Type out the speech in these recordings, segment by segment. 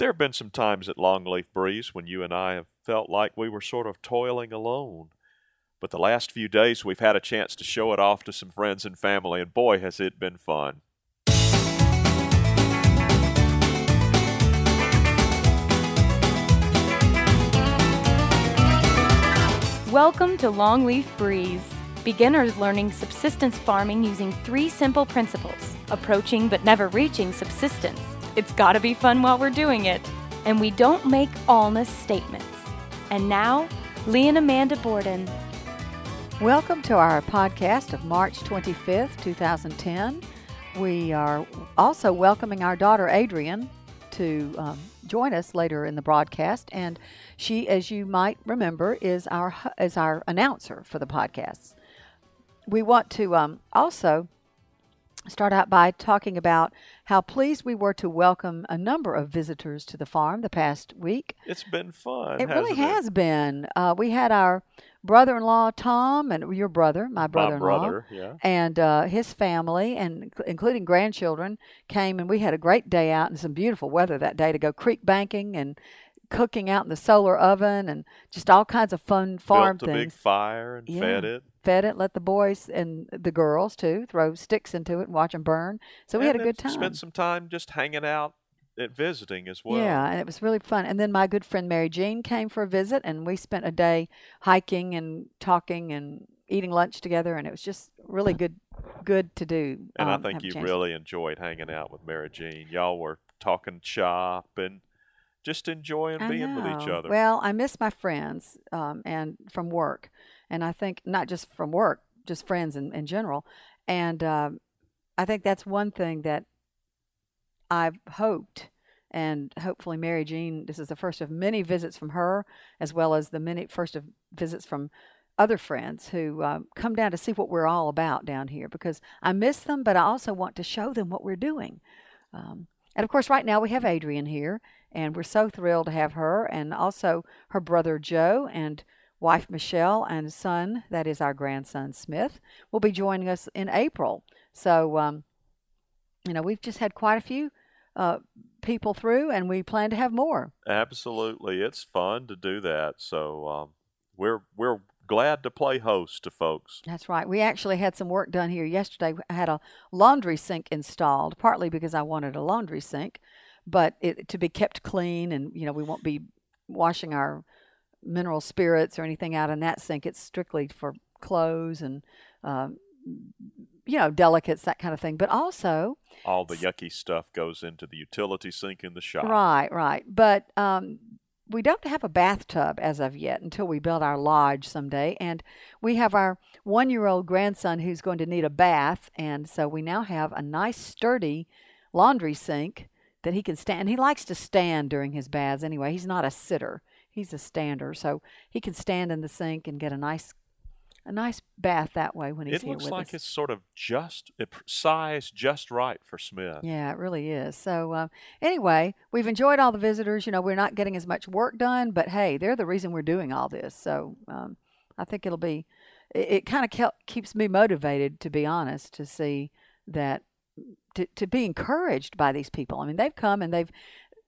There have been some times at Longleaf Breeze when you and I have felt like we were sort of toiling alone. But the last few days we've had a chance to show it off to some friends and family, and boy, has it been fun. Welcome to Longleaf Breeze. Beginners learning subsistence farming using three simple principles approaching but never reaching subsistence. It's gotta be fun while we're doing it. And we don't make allness statements. And now, Lee and Amanda Borden. Welcome to our podcast of March 25th, 2010. We are also welcoming our daughter Adrian to um, join us later in the broadcast, and she, as you might remember, is our is our announcer for the podcasts. We want to um, also start out by talking about how pleased we were to welcome a number of visitors to the farm the past week. It's been fun. It really has been. Uh, we had our brother-in-law Tom and your brother, my My brother-in-law, brother, yeah. and uh, his family, and inc- including grandchildren, came, and we had a great day out and some beautiful weather that day to go creek banking and cooking out in the solar oven and just all kinds of fun farm Built a things. big fire and Yeah. fed it. Fed it, let the boys and the girls too throw sticks into it and watch them burn. So we had a good time. Spent some time just hanging out and visiting as well. Yeah, and it was really fun. And then my good friend Mary Jean came for a visit, and we spent a day hiking and talking and eating lunch together, and it was just really good, good to do. And I um, think you really enjoyed hanging out with Mary Jean. Y'all were talking shop and just enjoying I being with each other. Well, I miss my friends um, and from work, and I think not just from work, just friends in, in general. And um, I think that's one thing that I've hoped, and hopefully Mary Jean, this is the first of many visits from her, as well as the many first of visits from other friends who um, come down to see what we're all about down here because I miss them, but I also want to show them what we're doing. Um, and of course, right now we have Adrian here, and we're so thrilled to have her, and also her brother Joe and wife Michelle and son, that is our grandson Smith, will be joining us in April. So, um, you know, we've just had quite a few uh, people through, and we plan to have more. Absolutely, it's fun to do that. So um, we're we're glad to play host to folks. That's right. We actually had some work done here yesterday. I had a laundry sink installed, partly because I wanted a laundry sink, but it to be kept clean, and you know, we won't be washing our mineral spirits or anything out in that sink. It's strictly for clothes and um, you know delicates, that kind of thing. But also, All the yucky stuff goes into the utility sink in the shop. Right, right. But um, we don't have a bathtub as of yet until we build our lodge someday. And we have our one year old grandson who's going to need a bath. And so we now have a nice, sturdy laundry sink that he can stand. He likes to stand during his baths anyway. He's not a sitter, he's a stander. So he can stand in the sink and get a nice. A nice bath that way when he's It here looks with like us. it's sort of just it, size just right for Smith. Yeah, it really is. So, uh, anyway, we've enjoyed all the visitors. You know, we're not getting as much work done, but hey, they're the reason we're doing all this. So, um, I think it'll be, it, it kind of ke- keeps me motivated, to be honest, to see that, to, to be encouraged by these people. I mean, they've come and they've,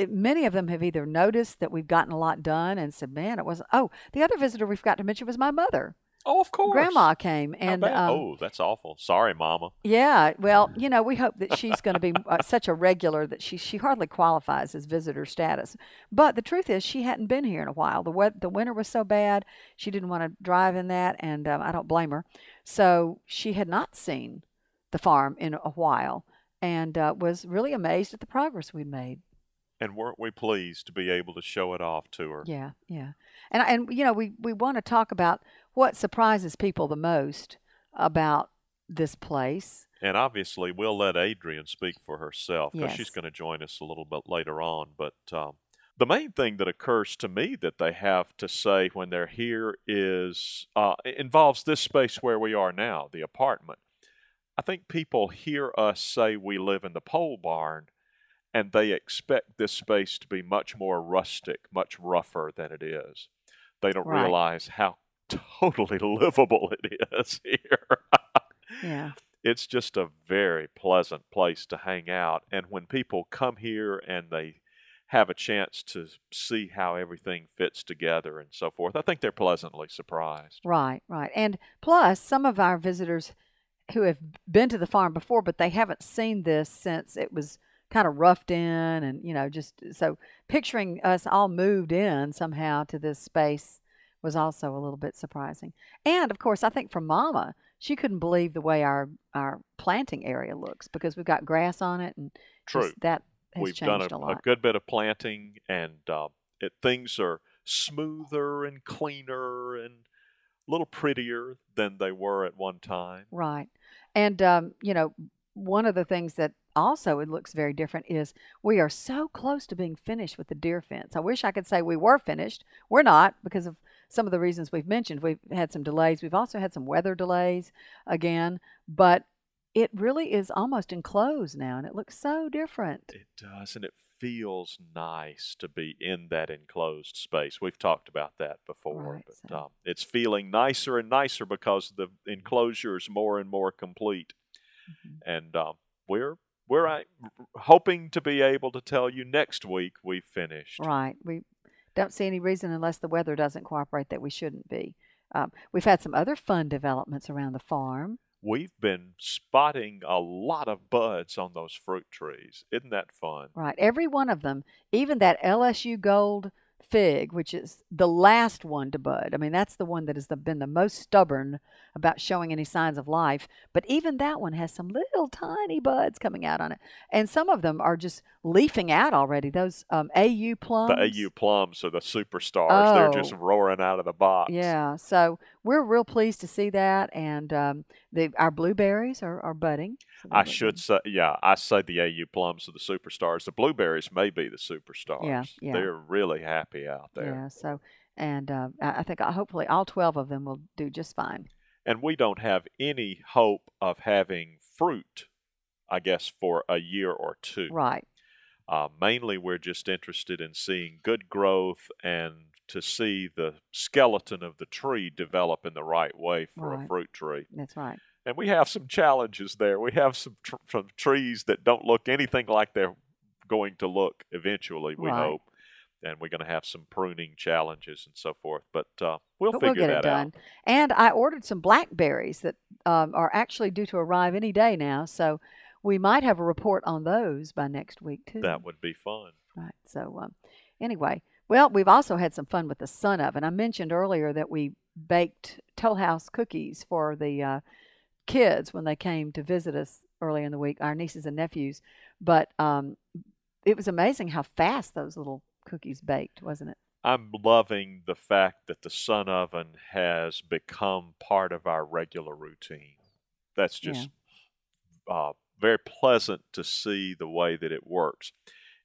it, many of them have either noticed that we've gotten a lot done and said, man, it wasn't. Oh, the other visitor we forgot to mention was my mother. Oh, of course. Grandma came. And, um, oh, that's awful. Sorry, Mama. yeah, well, you know, we hope that she's going to be uh, such a regular that she she hardly qualifies as visitor status. But the truth is, she hadn't been here in a while. The wet, the winter was so bad, she didn't want to drive in that, and um, I don't blame her. So she had not seen the farm in a while, and uh, was really amazed at the progress we'd made. And weren't we pleased to be able to show it off to her? Yeah, yeah, and and you know, we we want to talk about what surprises people the most about this place. And obviously, we'll let Adrian speak for herself because she's going to join us a little bit later on. But um, the main thing that occurs to me that they have to say when they're here is uh, involves this space where we are now, the apartment. I think people hear us say we live in the pole barn, and they expect this space to be much more rustic, much rougher than it is. They don't Right. realize how totally livable it is here. Yeah. it's just a very pleasant place to hang out. And when people come here and they have a chance to see how everything fits together and so forth, I think they're pleasantly surprised. Right, right. And plus, some of our visitors who have been to the farm before, but they haven't seen this since it was kind of roughed in and, you know, just so picturing us all moved in somehow to this space was also a little bit surprising. And of course, I think for Mama, she couldn't believe the way our our planting area looks because we've got grass on it and True. that has We've changed done a, a a good bit of planting, and uh, it, things are smoother and cleaner and a little prettier than they were at one time. Right. And, um, you know, one of the things that also it looks very different is we are so close to being finished with the deer fence. I wish I could say we were finished. We're not because of some of the reasons we've mentioned. We've had some delays. We've also had some weather delays again, but it really is almost enclosed now and it looks so different. It does, and it feels nice to be in that enclosed space. We've talked about that before, Right, but so- um, it's feeling nicer and nicer because the enclosure is more and more complete. Mhm. And um, we're we're hoping to be able to tell you next week we've finished. Right. We don't see any reason unless the weather doesn't cooperate that we shouldn't be. Um, we've had some other fun developments around the farm. We've been spotting a lot of buds on those fruit trees. Isn't that fun? Right. Every one of them, even that LSU Gold fig, which is the last one to bud. I mean, that's the one that has the, been the most stubborn about showing any signs of life. But even that one has some little tiny buds coming out on it. And some of them are just leafing out already. Those um, AU plums. The AU plums are the superstars. They're just Oh. roaring out of the box. Yeah. So we're real pleased to see that. And um, the, our blueberries are, are budding. So I should say, yeah, I say the AU plums are the superstars. The blueberries may be the superstars. yeah. yeah. They're really happy out there. Yeah. So, and uh, I think uh, hopefully all 12 of them will do just fine. And we don't have any hope of having fruit, I guess, for a year or two. Right. Uh, mainly, we're just interested in seeing good growth and to see the skeleton of the tree develop in the right way for a fruit tree. That's right. And we have some challenges there. We have some, tr- some trees that don't look anything like they're going to look eventually, we Right. hope. And we're going to have some pruning challenges and so forth. But uh, we'll but we'll figure get that it done. out. And I ordered some blackberries that um, are actually due to arrive any day now. So we might have a report on those by next week, too. That would be fun. Right. So, um, anyway, well, we've also had some fun with the sun oven. I mentioned earlier that we baked Toll House cookies for the uh, kids when they came to visit us early in the week, our nieces and nephews. But um, it was amazing how fast those little cookies baked, wasn't it? I'm loving the fact that the sun oven has become part of our regular routine. That's Yeah. just uh, very pleasant to see the way that it works.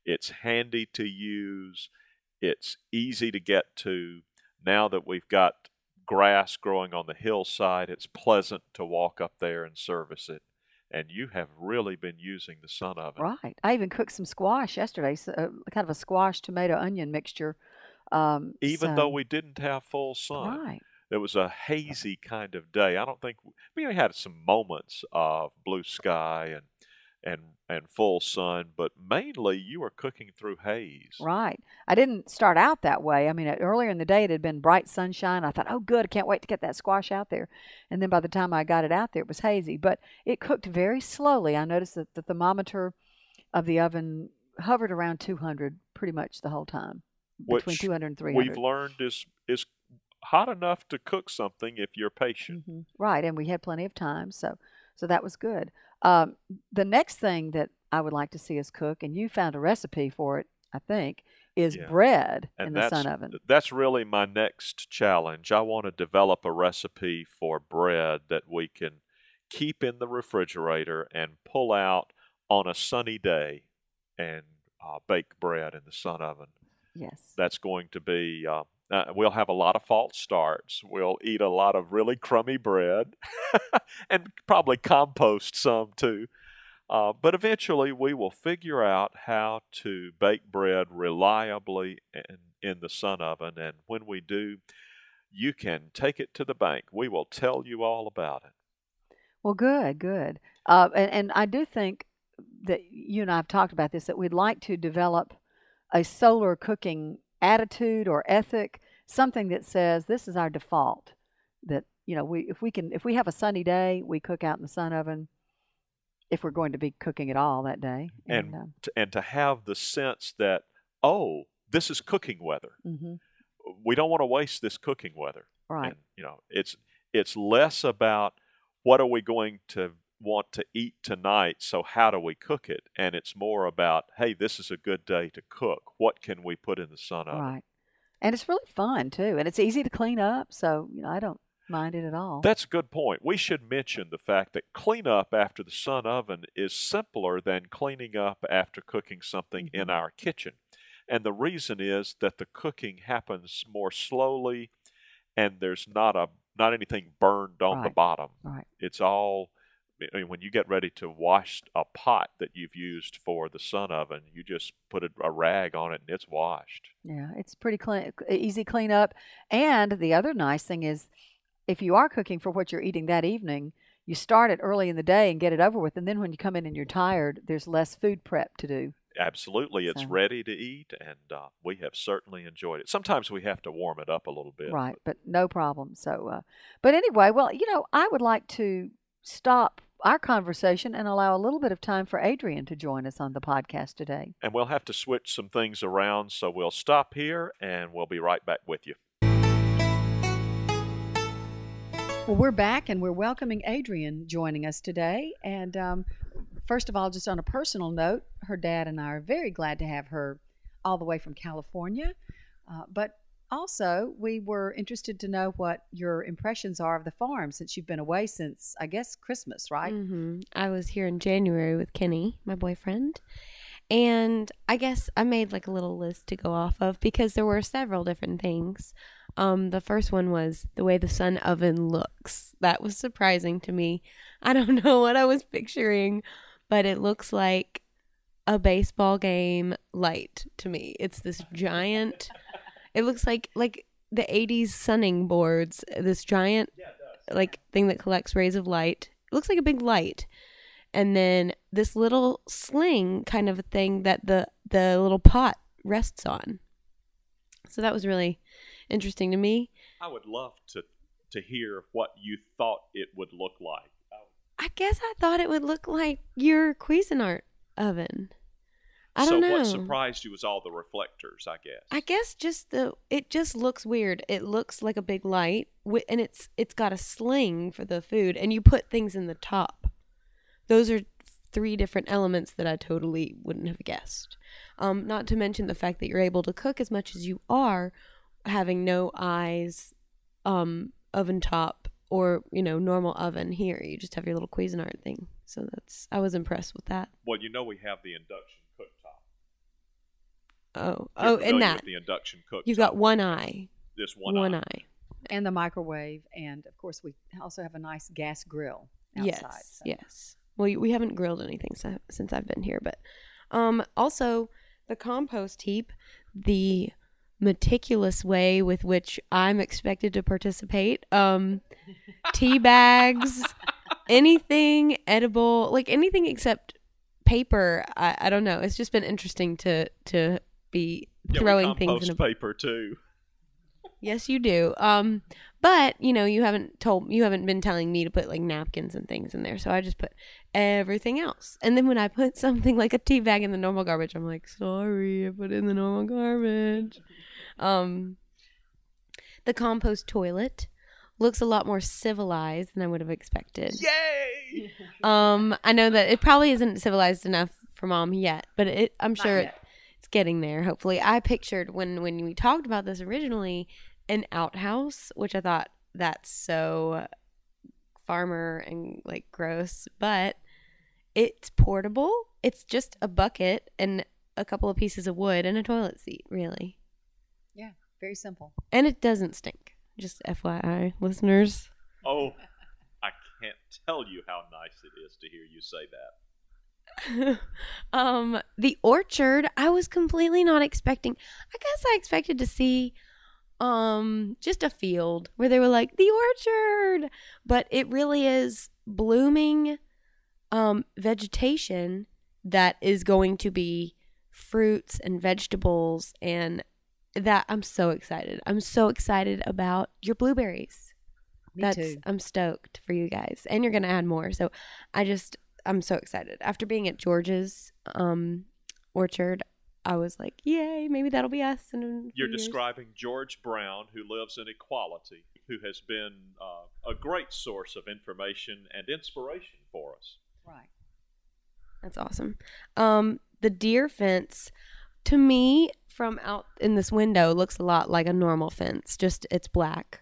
It's handy to use, it's easy to get to. Now that we've got grass growing on the hillside, it's pleasant to walk up there and service it. And you have really been using the sun oven. Right. I even cooked some squash yesterday, so, uh, kind of a squash tomato onion mixture. Um, Even so- though we didn't have full sun. right. It was a hazy kind of day. I don't think we only had some moments of blue sky and and and full sun, but mainly you were cooking through haze. Right. I didn't start out that way. I mean, earlier in the day it had been bright sunshine. I thought, oh, good, I can't wait to get that squash out there. And then by the time I got it out there, it was hazy. But it cooked very slowly. I noticed that the thermometer of the oven hovered around 200 pretty much the whole time, between Which 200 and 300. We've learned is is hot enough to cook something if you're patient. hmm Right, and we had plenty of time, so so that was good. Um, the next thing that I would like to see us cook, and you found a recipe for it, I think, is Yeah. bread And in the sun oven. that's really my next challenge. I want to develop a recipe for bread that we can keep in the refrigerator and pull out on a sunny day and uh, bake bread in the sun oven. Yes. That's going to be. Uh, uh, we'll have a lot of false starts. We'll eat a lot of really crummy bread, and probably compost some too. Uh, but eventually, we will figure out how to bake bread reliably in, in the sun oven. And when we do, you can take it to the bank. We will tell you all about it. Well, good, good. Uh, and, and I do think that you and I have talked about this that we'd like to develop a solar cooking attitude or ethic, something that says this is our default. That you know, we if we can if we have a sunny day, we cook out in the sun oven. If we're going to be cooking at all that day, and um, to, and to have the sense that oh, this is cooking weather. mhm, We don't want to waste this cooking weather. right, And you know, it's it's less about what are we going to want to eat tonight, so how do we cook it? And it's more about, hey, this is a good day to cook. What can we put in the sun oven? right, and it's really fun too, and it's easy to clean up. So you know, I don't mind it at all. That's a good point. We should mention the fact that cleanup after the sun oven is simpler than cleaning up after cooking something in Mhm. our kitchen. And the reason is that the cooking happens more slowly and there's not a not anything burned on the Right. bottom. right, It's all I mean, when you get ready to wash a pot that you've used for the sun oven, you just put a, a rag on it and it's washed. yeah, it's pretty clean, easy clean up. And the other nice thing is, if you are cooking for what you're eating that evening, you start it early in the day and get it over with, and then when you come in and you're tired, there's less food prep to do. Absolutely, it's So- ready to eat, and uh, we have certainly enjoyed it. Sometimes we have to warm it up a little bit. Right, but no problem. So, uh, but anyway, well, you know, I would like to stop our conversation and allow a little bit of time for Adrian to join us on the podcast today. and we'll have to switch some things around. So we'll stop here and we'll be right back with you. Well, we're back and we're welcoming Adrian joining us today. And um, first of all, just on a personal note, her dad and I are very glad to have her all the way from California. Uh, but also, we were interested to know what your impressions are of the farm since you've been away since, I guess, Christmas, right? hmm I was here in January with Kenny, my boyfriend. And I guess I made like a little list to go off of because there were several different things. Um, the first one was the way the sun oven looks. That was surprising to me. I don't know what I was picturing, but it looks like a baseball game light to me. It's this giant. It looks like like the 80s sunning boards, this giant like thing that collects rays of light. It looks like a big light. And then this little sling kind of a thing that the the little pot rests on. So that was really interesting to me. I would love to to hear what you thought it would look like. I guess I thought it would look like your Cuisinart oven. I don't so know. what surprised you was all the reflectors, I guess. I guess just the it just looks weird. It looks like a big light, and it's it's got a sling for the food, and you put things in the top. Those are three different elements that I totally wouldn't have guessed. Um, not to mention the fact that you're able to cook as much as you are, having no eyes, um, oven top, or you know normal oven here. You just have your little Cuisinart thing. So that's I was impressed with that. well, you know we have the induction. Oh, oh, and that with the induction cooktop. you got one eye, this one, one eye. eye. And the microwave. And of course, we also have a nice gas grill outside. Yes, so- yes. Well, we haven't grilled anything so, since I've been here, but um, also the compost heap, the meticulous way with which I'm expected to participate, um, tea bags, anything edible, like anything except paper. I, I don't know. It's just been interesting to to be Yeah, we throwing things in a paper too. Yes, you do. Um, but you know, you haven't told you haven't been telling me to put like napkins and things in there, so I just put everything else. And then when I put something like a tea bag in the normal garbage, I'm like, sorry, I put it in the normal garbage. Um, the compost toilet looks a lot more civilized than I would have expected. Yay! Um, I know that it probably isn't civilized enough for mom yet, but it, I'm Not sure yet. It's getting there. Hopefully, I pictured when when we talked about this originally an outhouse, which I thought that's so farmer and like gross, but it's portable. It's just a bucket and a couple of pieces of wood and a toilet seat, really, Yeah, very simple. and it doesn't stink. Just FYI, listeners. Oh, I can't tell you how nice it is to hear you say that. um the orchard i was completely not expecting i guess i expected to see um just a field where they were like the orchard but it really is blooming um vegetation that is going to be fruits and vegetables and that I'm so excited. I'm so excited about your blueberries. Me That's too. I'm stoked for you guys. And you're going to add more. So I just I'm so excited. After being at George's um orchard, I was like, "Yay, maybe that'll be us." In a You're few years." describing George Brown, who lives in Equality, who has been uh, a great source of information and inspiration for us. Right. That's awesome. Um, the deer fence, to me, from out in this window, looks a lot like a normal fence. Just it's black,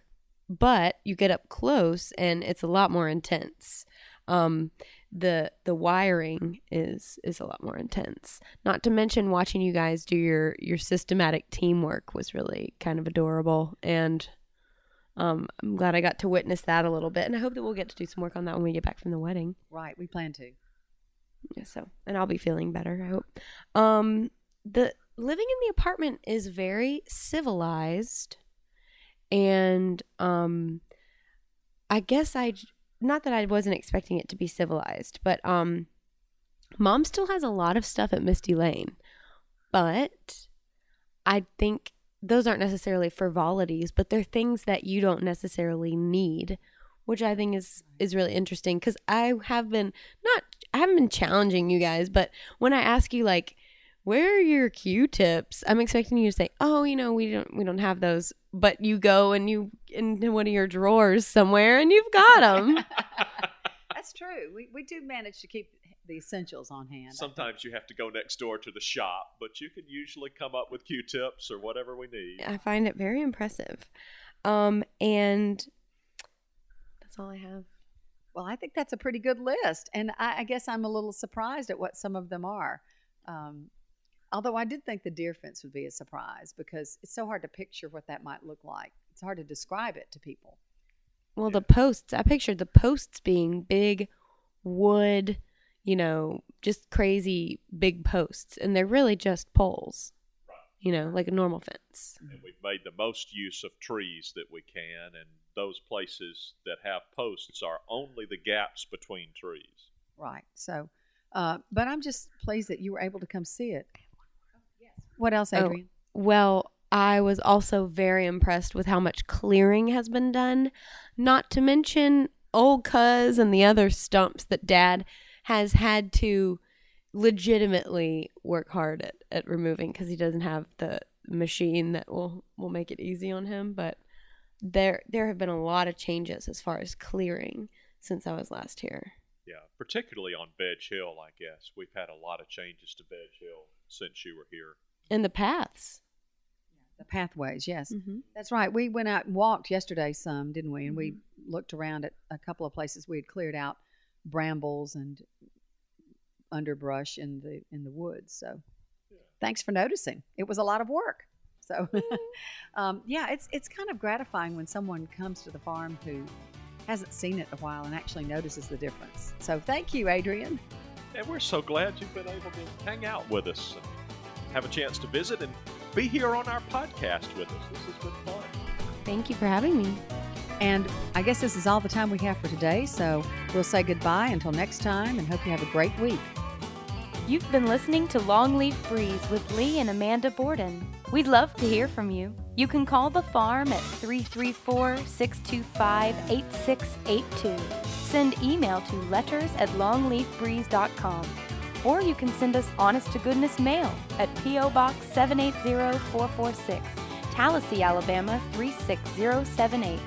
but you get up close and it's a lot more intense. Um, the the wiring is is a lot more intense. Not to mention watching you guys do your your systematic teamwork was really kind of adorable and. Um, I'm glad I got to witness that a little bit, and I hope that we'll get to do some work on that when we get back from the wedding. Right. We plan to. Yeah, so and I'll be feeling better, I hope. Um the living in the apartment is very civilized and um I guess I not that I wasn't expecting it to be civilized, but um mom still has a lot of stuff at Misty Lane. But I think those aren't necessarily frivolities, but they're things that you don't necessarily need, which I think is is really interesting cuz I have been not I haven't been challenging you guys, but when I ask you like where are your Q-tips? I'm expecting you to say, "Oh, you know, we don't we don't have those." But you go and you into one of your drawers somewhere and you've got them. That's true. We, we do manage to keep the essentials on hand. Sometimes you have to go next door to the shop, but you can usually come up with Q-tips or whatever we need. I find it very impressive. Um and that's all I have. Well, I think that's a pretty good list, and I, I guess I'm a little surprised at what some of them are. Um, although I did think the deer fence would be a surprise because it's so hard to picture what that might look like. It's hard to describe it to people. Well, the posts, I pictured the posts being big wood, you know, just crazy big posts. And they're really just poles, you know, like a normal fence. And we've made the most use of trees that we can, and those places that have posts are only the gaps between trees. Right. So, uh, but I'm just pleased that you were able to come see it. What else, Oh. Well, I was also very impressed with how much clearing has been done, not to mention old cuz and the other stumps that dad has had to legitimately work hard at, at removing because he doesn't have the machine that will will make it easy on him but there there have been a lot of changes as far as clearing since I was last here. Yeah, particularly on Veg Hill, I guess. We've had a lot of changes to Veg Hill since you were here. And the paths. The pathways, yes. Mm-hmm. That's right. We went out and walked yesterday some, didn't we? And we Mm-hmm. looked around at a couple of places we had cleared out brambles and underbrush in the in the woods. So thanks for noticing. It was a lot of work. So um, yeah, it's it's kind of gratifying when someone comes to the farm who hasn't seen it in a while and actually notices the difference. So thank you, Adrian. And we're so glad you've been able to hang out with us and have a chance to visit and be here on our podcast with us. This has been fun. Thank you for having me. And I guess this is all the time we have for today. So we'll say goodbye until next time and hope you have a great week. You've been listening to Longleaf Breeze with Lee and Amanda Borden. We'd love to hear from you. You can call the farm at 334 625 8682. Send email to letters at longleafbreeze.com. Or you can send us honest to goodness mail at P.O. Box 780446, Tallassee, Alabama 36078.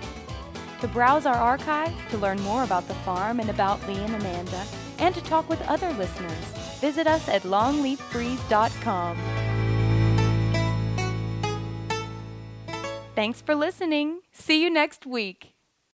To browse our archive, to learn more about the farm and about Lee and Amanda, and to talk with other listeners, visit us at longleafbreeze.com. Thanks for listening. See you next week.